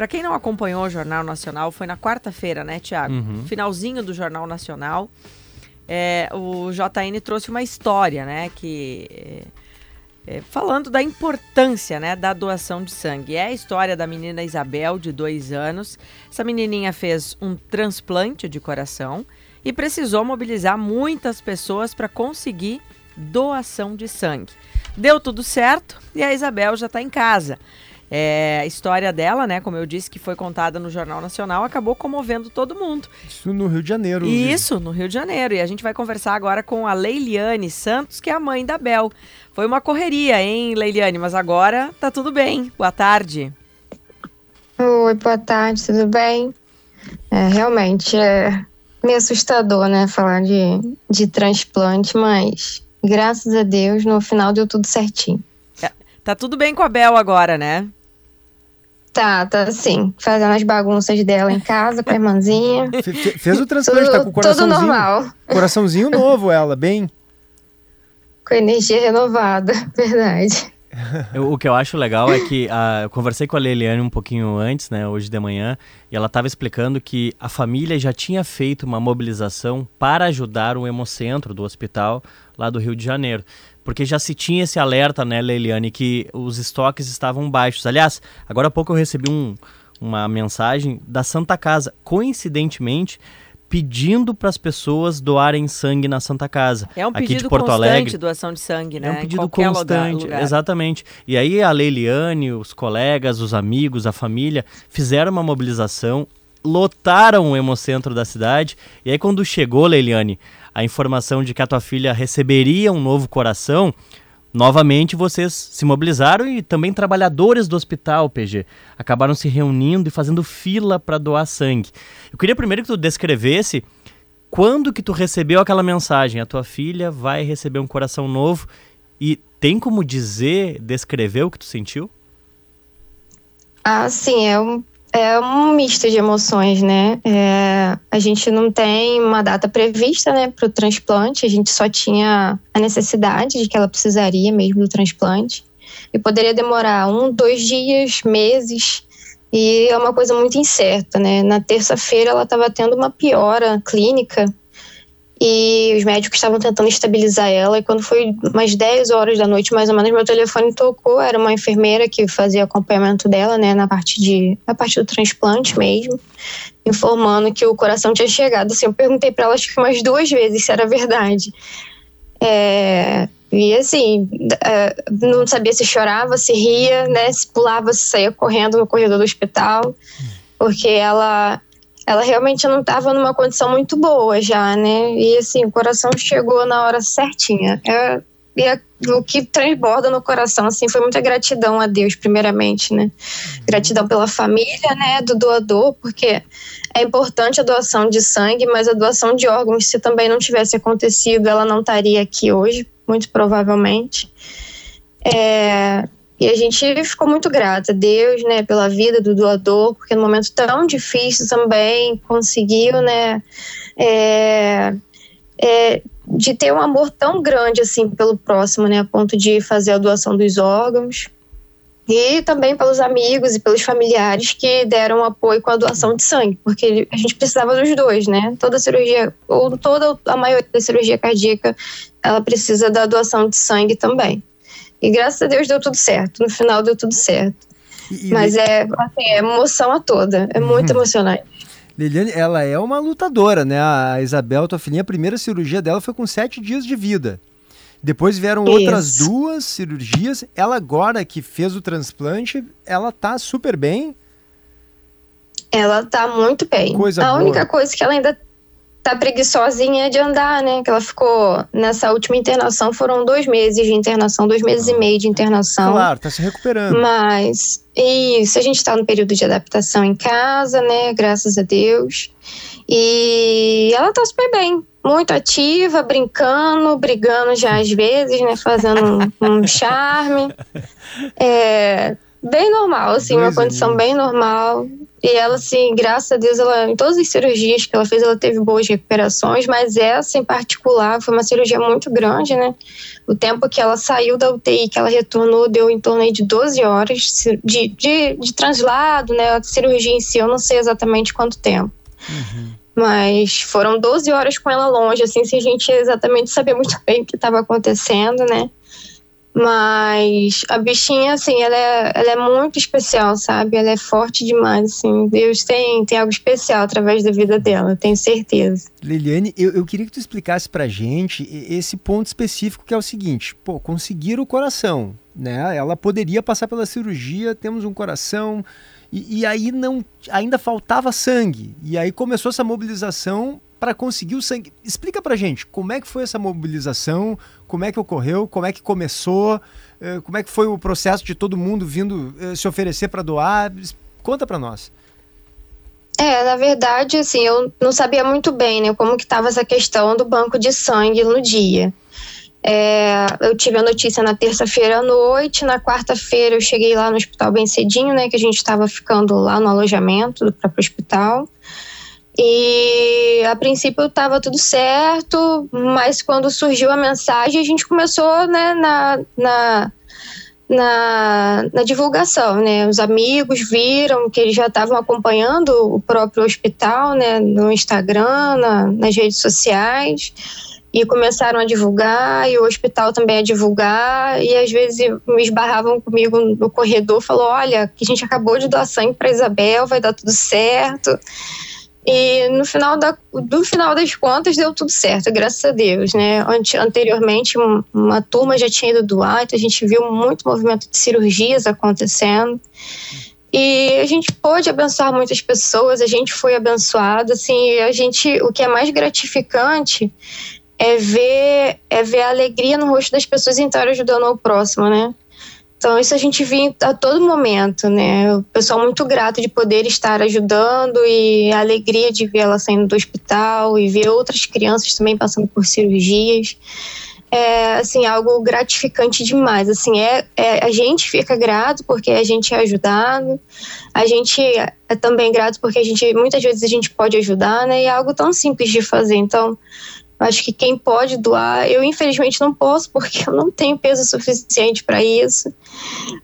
Para quem não acompanhou o Jornal Nacional, foi na quarta-feira, né, Tiago? Uhum. Finalzinho do Jornal Nacional. É, o JN trouxe uma história, né, que é, falando da importância, né, da doação de sangue. É a história da menina Isabel, de dois anos. Essa menininha fez um transplante de coração e precisou mobilizar muitas pessoas para conseguir doação de sangue. Deu tudo certo e a Isabel já está em casa. É, a história dela, né, como eu disse, que foi contada no Jornal Nacional, acabou comovendo todo mundo. Isso no Rio de Janeiro. Isso, no Rio de Janeiro. E a gente vai conversar agora com a Leiliane Santos, que é a mãe da Bel. Foi uma correria, hein, Leiliane? Mas agora tá tudo bem. Boa tarde. Oi, boa tarde, tudo bem? É, realmente é meio assustador, né, falar de, de transplante, mas graças a Deus no final deu tudo certinho. É, tá tudo bem com a Bel agora, né? Tá, tá assim, fazendo as bagunças dela em casa com a irmãzinha. Fe- fe- fez o transplante, tá com o tudo coraçãozinho. normal, Coraçãozinho novo, ela, bem. com energia renovada, verdade. Eu- o que eu acho legal é que ah, eu conversei com a Leliane um pouquinho antes, né, hoje de manhã, e ela estava explicando que a família já tinha feito uma mobilização para ajudar o hemocentro do hospital lá do Rio de Janeiro. Porque já se tinha esse alerta, né, Leiliane, que os estoques estavam baixos. Aliás, agora há pouco eu recebi um- uma mensagem da Santa Casa, coincidentemente, pedindo para as pessoas doarem sangue na Santa Casa. É um aqui pedido de Porto constante Alegre. doação de sangue, né? É um Em pedido constante, lugar. exatamente. E aí a Leiliane, os colegas, os amigos, a família fizeram uma mobilização, lotaram o hemocentro da cidade. E aí quando chegou, Leiliane, a informação de que a tua filha receberia um novo coração, novamente vocês se mobilizaram e também trabalhadores do hospital, PG, acabaram se reunindo e fazendo fila para doar sangue. Eu queria primeiro que tu descrevesse quando que tu recebeu aquela mensagem, a tua filha vai receber um coração novo e tem como dizer, descrever o que tu sentiu? Ah, sim, é um, é um misto de emoções, né? É, a gente não tem uma data prevista, né, para o transplante, a gente só tinha a necessidade de que ela precisaria mesmo do transplante. E poderia demorar um, dois dias, meses, e é uma coisa muito incerta, né? Na terça-feira ela estava tendo uma piora clínica e os médicos estavam tentando estabilizar ela. E quando foi umas 10 horas da noite, mais ou menos, meu telefone tocou. Era uma enfermeira que fazia acompanhamento dela, né, na parte de, na parte do transplante mesmo, informando que o coração tinha chegado. Assim, eu perguntei para ela acho que umas duas vezes se era verdade. É, e assim, é, não sabia se chorava, se ria, né, se pulava, se saía correndo no corredor do hospital, porque ela ela realmente não estava numa condição muito boa já, né? E assim, o coração chegou na hora certinha. É, e é- o que transborda no coração, assim, foi muita gratidão a Deus, primeiramente, né? Gratidão pela família, né, do doador, porque é importante a doação de sangue, mas a doação de órgãos, se também não tivesse acontecido, ela não estaria aqui hoje, muito provavelmente. É, e a gente ficou muito grata a Deus, né, pela vida do doador, porque no momento tão difícil também conseguiu, né, é, é, de ter um amor tão grande assim pelo próximo, né, a ponto de fazer a doação dos órgãos. E também pelos amigos e pelos familiares que deram apoio com a doação de sangue, porque a gente precisava dos dois, né? Toda cirurgia, ou toda a maioria da cirurgia cardíaca, ela precisa da doação de sangue também. E graças a Deus deu tudo certo. No final deu tudo certo. E, e Mas é, assim, é emoção a toda. É muito emocionante. Liliane, ela é uma lutadora, né? A Isabel, tua filhinha, a primeira cirurgia dela foi com sete dias de vida. Depois vieram outras Isso. duas cirurgias. Ela agora que fez o transplante, ela tá super bem. Ela tá muito bem. Coisa a boa. única coisa que ela ainda tá preguiçosinha de andar, né? Que ela ficou nessa última internação, foram dois meses de internação, dois meses e meio de internação. Claro, tá se recuperando. Mas isso, a gente está no período de adaptação em casa, né? Graças a Deus. E ela tá super bem, muito ativa, brincando, brigando já às vezes, né? Fazendo um, um charme. É, bem normal, assim, Dois uma condição aninhos. bem normal. E ela, assim, graças a Deus, ela, em todas as cirurgias que ela fez, ela teve boas recuperações, mas essa em particular foi uma cirurgia muito grande, né? O tempo que ela saiu da UTI, que ela retornou, deu em torno de 12 horas de, de, de translado, né? A cirurgia em si, eu não sei exatamente quanto tempo. Uhum. Mas foram 12 horas com ela longe, assim, sem a gente exatamente saber muito bem o que estava acontecendo, né? Mas a bichinha, assim, ela é, ela é muito especial, sabe? Ela é forte demais, assim. Deus tem, tem algo especial através da vida dela, tenho certeza. Liliane, eu, eu queria que tu explicasse pra gente esse ponto específico que é o seguinte: pô, conseguir o coração, né? Ela poderia passar pela cirurgia, temos um coração, e, e aí não ainda faltava sangue. E aí começou essa mobilização para conseguir o sangue. Explica pra gente como é que foi essa mobilização, como é que ocorreu, como é que começou, eh, como é que foi o processo de todo mundo vindo eh, se oferecer para doar. Conta para nós. É, na verdade, assim, eu não sabia muito bem, né, como que estava essa questão do banco de sangue no dia. É, eu tive a notícia na terça-feira à noite, na quarta-feira eu cheguei lá no hospital bem cedinho, né, que a gente estava ficando lá no alojamento do próprio hospital. E a princípio estava tudo certo, mas quando surgiu a mensagem, a gente começou né, na, na, na, na divulgação. Né? Os amigos viram que eles já estavam acompanhando o próprio hospital né, no Instagram, na, nas redes sociais e começaram a divulgar e o hospital também a divulgar e às vezes me esbarravam comigo no corredor falou olha que a gente acabou de doar sangue para Isabel vai dar tudo certo e no final, da, do final das contas deu tudo certo, graças a Deus, né? Anteriormente uma turma já tinha ido doar, então a gente viu muito movimento de cirurgias acontecendo. E a gente pôde abençoar muitas pessoas, a gente foi abençoado, assim, a gente, o que é mais gratificante é ver, é ver a alegria no rosto das pessoas em estar ajudando ao próximo, né? Então, isso a gente vê a todo momento, né? O pessoal muito grato de poder estar ajudando e a alegria de ver ela saindo do hospital e ver outras crianças também passando por cirurgias. É, assim, algo gratificante demais. Assim, é, é, a gente fica grato porque a gente é ajudado, a gente é também grato porque a gente, muitas vezes a gente pode ajudar, né? E é algo tão simples de fazer. Então, Acho que quem pode doar, eu infelizmente não posso porque eu não tenho peso suficiente para isso.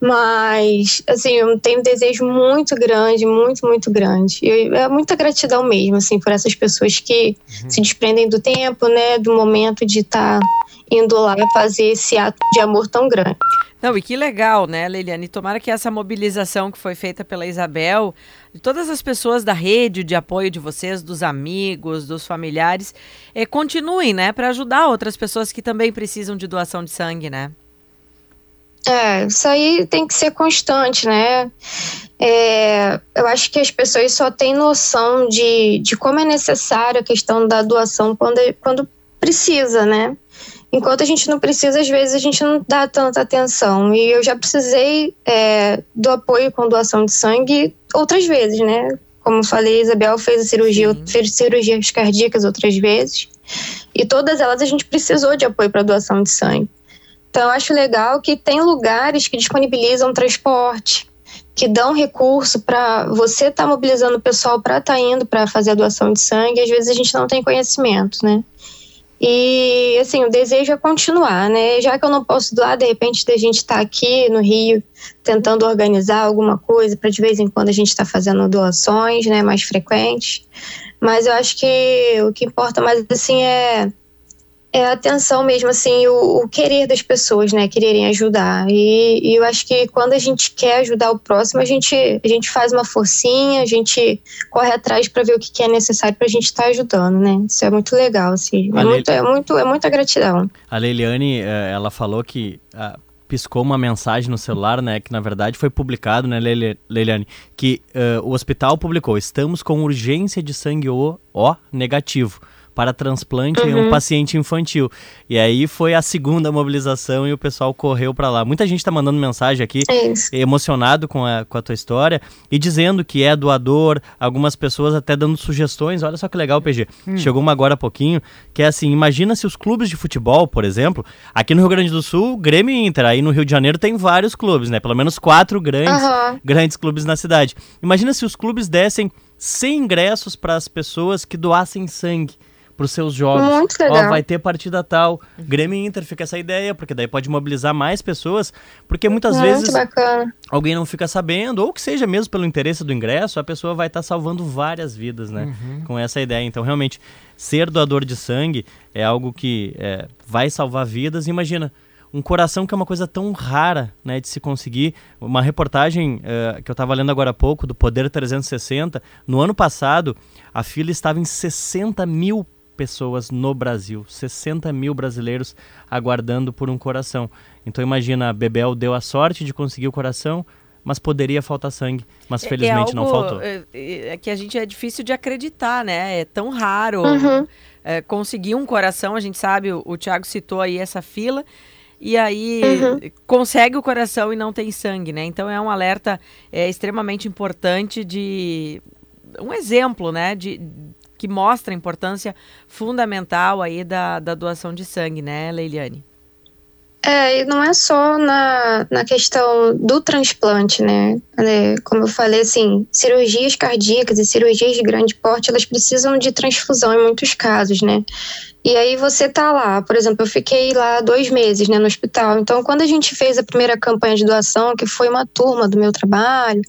Mas, assim, eu tenho um desejo muito grande, muito, muito grande. E é muita gratidão mesmo, assim, por essas pessoas que uhum. se desprendem do tempo, né, do momento de estar tá indo lá fazer esse ato de amor tão grande. Não, e que legal, né, Leiliane? Tomara que essa mobilização que foi feita pela Isabel, de todas as pessoas da rede de apoio de vocês, dos amigos, dos familiares, é, continuem, né, para ajudar outras pessoas que também precisam de doação de sangue, né? É, isso aí tem que ser constante, né? É, eu acho que as pessoas só têm noção de, de como é necessária a questão da doação quando, quando precisa, né? Enquanto a gente não precisa, às vezes a gente não dá tanta atenção. E eu já precisei é, do apoio com doação de sangue outras vezes, né? Como falei, Isabel fez a cirurgia, Sim. fez cirurgias cardíacas outras vezes. E todas elas a gente precisou de apoio para doação de sangue. Então, eu acho legal que tem lugares que disponibilizam transporte, que dão recurso para você estar tá mobilizando o pessoal para estar tá indo para fazer a doação de sangue. Às vezes a gente não tem conhecimento, né? E, assim, o desejo é continuar, né? Já que eu não posso doar, de repente, da gente estar tá aqui no Rio tentando organizar alguma coisa para de vez em quando a gente estar tá fazendo doações, né, mais frequentes. Mas eu acho que o que importa mais, assim, é é a atenção mesmo, assim, o, o, querer das pessoas, né, quererem ajudar. E, e, eu acho que quando a gente quer ajudar o próximo, a gente, a gente faz uma forcinha, a gente corre atrás para ver o que, que é necessário para a gente estar tá ajudando, né? Isso é muito legal, assim. É, muito, é, muito, é muita gratidão. A Leiliane, eh, ela falou que ah, piscou uma mensagem no celular, né, que na verdade foi publicado, né, Leiliane, que uh, o hospital publicou, estamos com urgência de sangue O, o negativo para transplante uhum. em um uhum. paciente infantil. E aí foi a segunda mobilização e o pessoal correu para lá. Muita gente está mandando mensagem aqui, é emocionado com a, com a tua história e dizendo que é doador, algumas pessoas até dando sugestões. Olha só que legal, PG. Hum. Chegou uma agora há pouquinho, que é assim, imagina se os clubes de futebol, por exemplo, aqui no Rio Grande do Sul, Grêmio e Inter, aí no Rio de Janeiro tem vários clubes, né? Pelo menos quatro grandes, uhum. grandes clubes na cidade. Imagina se os clubes dessem 100 ingressos para as pessoas que doassem sangue para os seus jogos. Muito legal. Ó, vai ter partida tal. Grêmio e Inter fica essa ideia, porque daí pode mobilizar mais pessoas, porque muitas Muito vezes bacana. alguém não fica sabendo, ou que seja mesmo pelo interesse do ingresso, a pessoa vai estar tá salvando várias vidas, né? Uhum. Com essa ideia. Então, realmente, ser doador de sangue é algo que é, vai salvar vidas. Imagina, um coração que é uma coisa tão rara né, de se conseguir. Uma reportagem uh, que eu estava lendo agora há pouco, do Poder 360, no ano passado, a fila estava em 60 mil pessoas no Brasil, 60 mil brasileiros aguardando por um coração. Então imagina, a Bebel deu a sorte de conseguir o coração, mas poderia faltar sangue, mas é, felizmente é algo, não faltou. É, é, que a gente é difícil de acreditar, né? É tão raro uhum. é, conseguir um coração. A gente sabe, o, o Thiago citou aí essa fila e aí uhum. consegue o coração e não tem sangue, né? Então é um alerta é, extremamente importante de um exemplo, né, de que mostra a importância fundamental aí da, da doação de sangue, né, Leiliane? É, e não é só na, na questão do transplante, né? É, como eu falei, assim, cirurgias cardíacas e cirurgias de grande porte, elas precisam de transfusão em muitos casos, né? E aí você tá lá, por exemplo, eu fiquei lá dois meses, né, no hospital. Então, quando a gente fez a primeira campanha de doação, que foi uma turma do meu trabalho,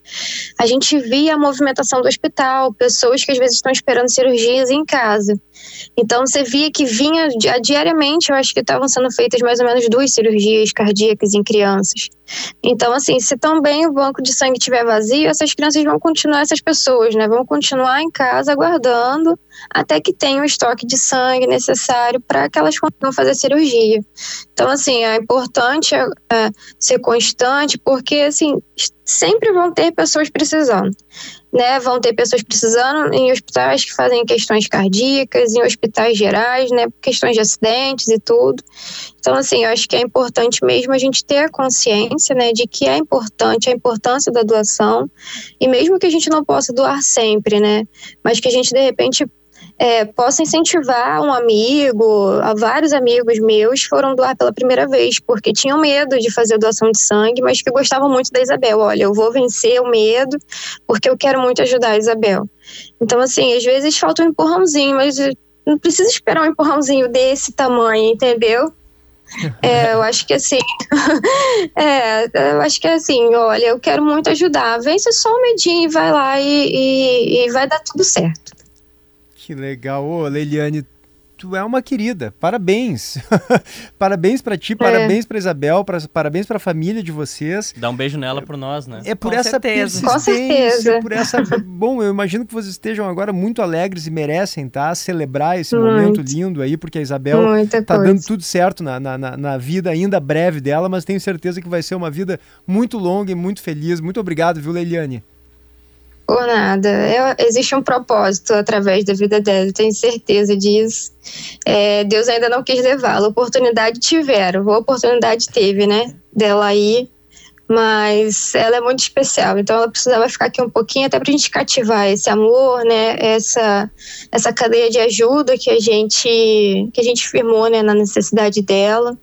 a gente via a movimentação do hospital, pessoas que às vezes estão esperando cirurgias em casa. Então, você via que vinha diariamente, eu acho que estavam sendo feitas mais ou menos duas cirurgias cardíacas em crianças. Então, assim, se também o banco de sangue estiver vazio, essas crianças vão continuar, essas pessoas, né, vão continuar em casa aguardando até que tenha o estoque de sangue necessário para que elas consigam fazer cirurgia. Então, assim, é importante é, é, ser constante, porque, assim, sempre vão ter pessoas precisando. Né, vão ter pessoas precisando em hospitais que fazem questões cardíacas, em hospitais gerais, né, questões de acidentes e tudo. Então, assim, eu acho que é importante mesmo a gente ter a consciência, né, de que é importante a importância da doação e mesmo que a gente não possa doar sempre, né, mas que a gente de repente é, possa incentivar um amigo, a vários amigos meus foram doar pela primeira vez, porque tinham medo de fazer doação de sangue, mas que gostavam muito da Isabel. Olha, eu vou vencer o medo, porque eu quero muito ajudar a Isabel. Então, assim, às vezes falta um empurrãozinho, mas não precisa esperar um empurrãozinho desse tamanho, entendeu? É, eu acho que assim, é, eu acho que assim, olha, eu quero muito ajudar, vence só um medinho e vai lá e, e, e vai dar tudo certo. Que legal. Ô, Leiliane, tu é uma querida. Parabéns. parabéns para ti, é. parabéns para Isabel, pra, parabéns para a família de vocês. Dá um beijo nela por nós, né? É por Com essa certeza. persistência, Com certeza. por essa Bom, eu imagino que vocês estejam agora muito alegres e merecem, tá? Celebrar esse muito. momento lindo aí, porque a Isabel Muita tá coisa. dando tudo certo na, na, na vida ainda breve dela, mas tenho certeza que vai ser uma vida muito longa e muito feliz. Muito obrigado, viu, Leiliane? Por nada. Existe um propósito através da vida dela, tenho certeza disso. É, Deus ainda não quis levá-la. Oportunidade tiveram, a oportunidade teve, né? Dela aí. Mas ela é muito especial, então ela precisava ficar aqui um pouquinho até para a gente cativar esse amor, né? Essa, essa cadeia de ajuda que a gente que a gente firmou, né? Na necessidade dela.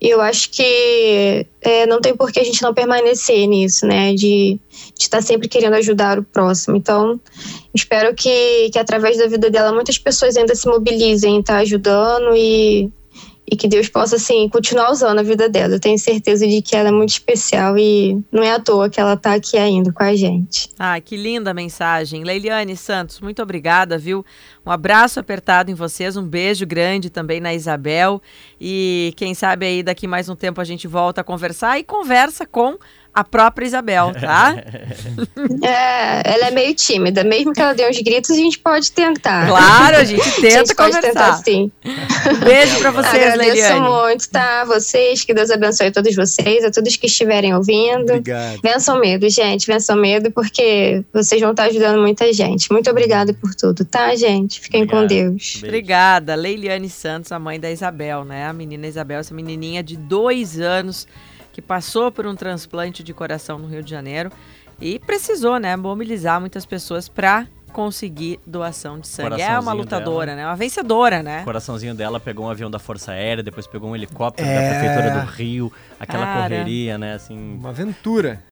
E eu acho que é, não tem por que a gente não permanecer nisso, né? De estar tá sempre querendo ajudar o próximo. Então, espero que, que através da vida dela muitas pessoas ainda se mobilizem, tá ajudando e e que Deus possa, assim, continuar usando a vida dela. Eu tenho certeza de que ela é muito especial e não é à toa que ela está aqui ainda com a gente. Ah, que linda mensagem. Leiliane Santos, muito obrigada, viu? Um abraço apertado em vocês, um beijo grande também na Isabel e quem sabe aí daqui mais um tempo a gente volta a conversar e conversa com a própria Isabel, tá? É, ela é meio tímida. Mesmo que ela dê uns gritos, a gente pode tentar. Claro, a gente a tenta gente pode conversar. tentar sim. Beijo pra vocês, Agradeço Leiliane. muito, tá? Vocês, que Deus abençoe todos vocês, a todos que estiverem ouvindo. Obrigado. Vençam o medo, gente. Vençam o medo, porque vocês vão estar ajudando muita gente. Muito obrigada por tudo, tá, gente? Fiquem com Obrigado. Deus. Beijo. Obrigada, Leiliane Santos, a mãe da Isabel, né? A menina Isabel, essa menininha de dois anos que passou por um transplante de coração no Rio de Janeiro e precisou, né, mobilizar muitas pessoas para conseguir doação de sangue. É uma lutadora, dela. né? Uma vencedora, O né? coraçãozinho dela pegou um avião da Força Aérea, depois pegou um helicóptero É. da Prefeitura do Rio, aquela Cara. correria, né, assim... Uma aventura.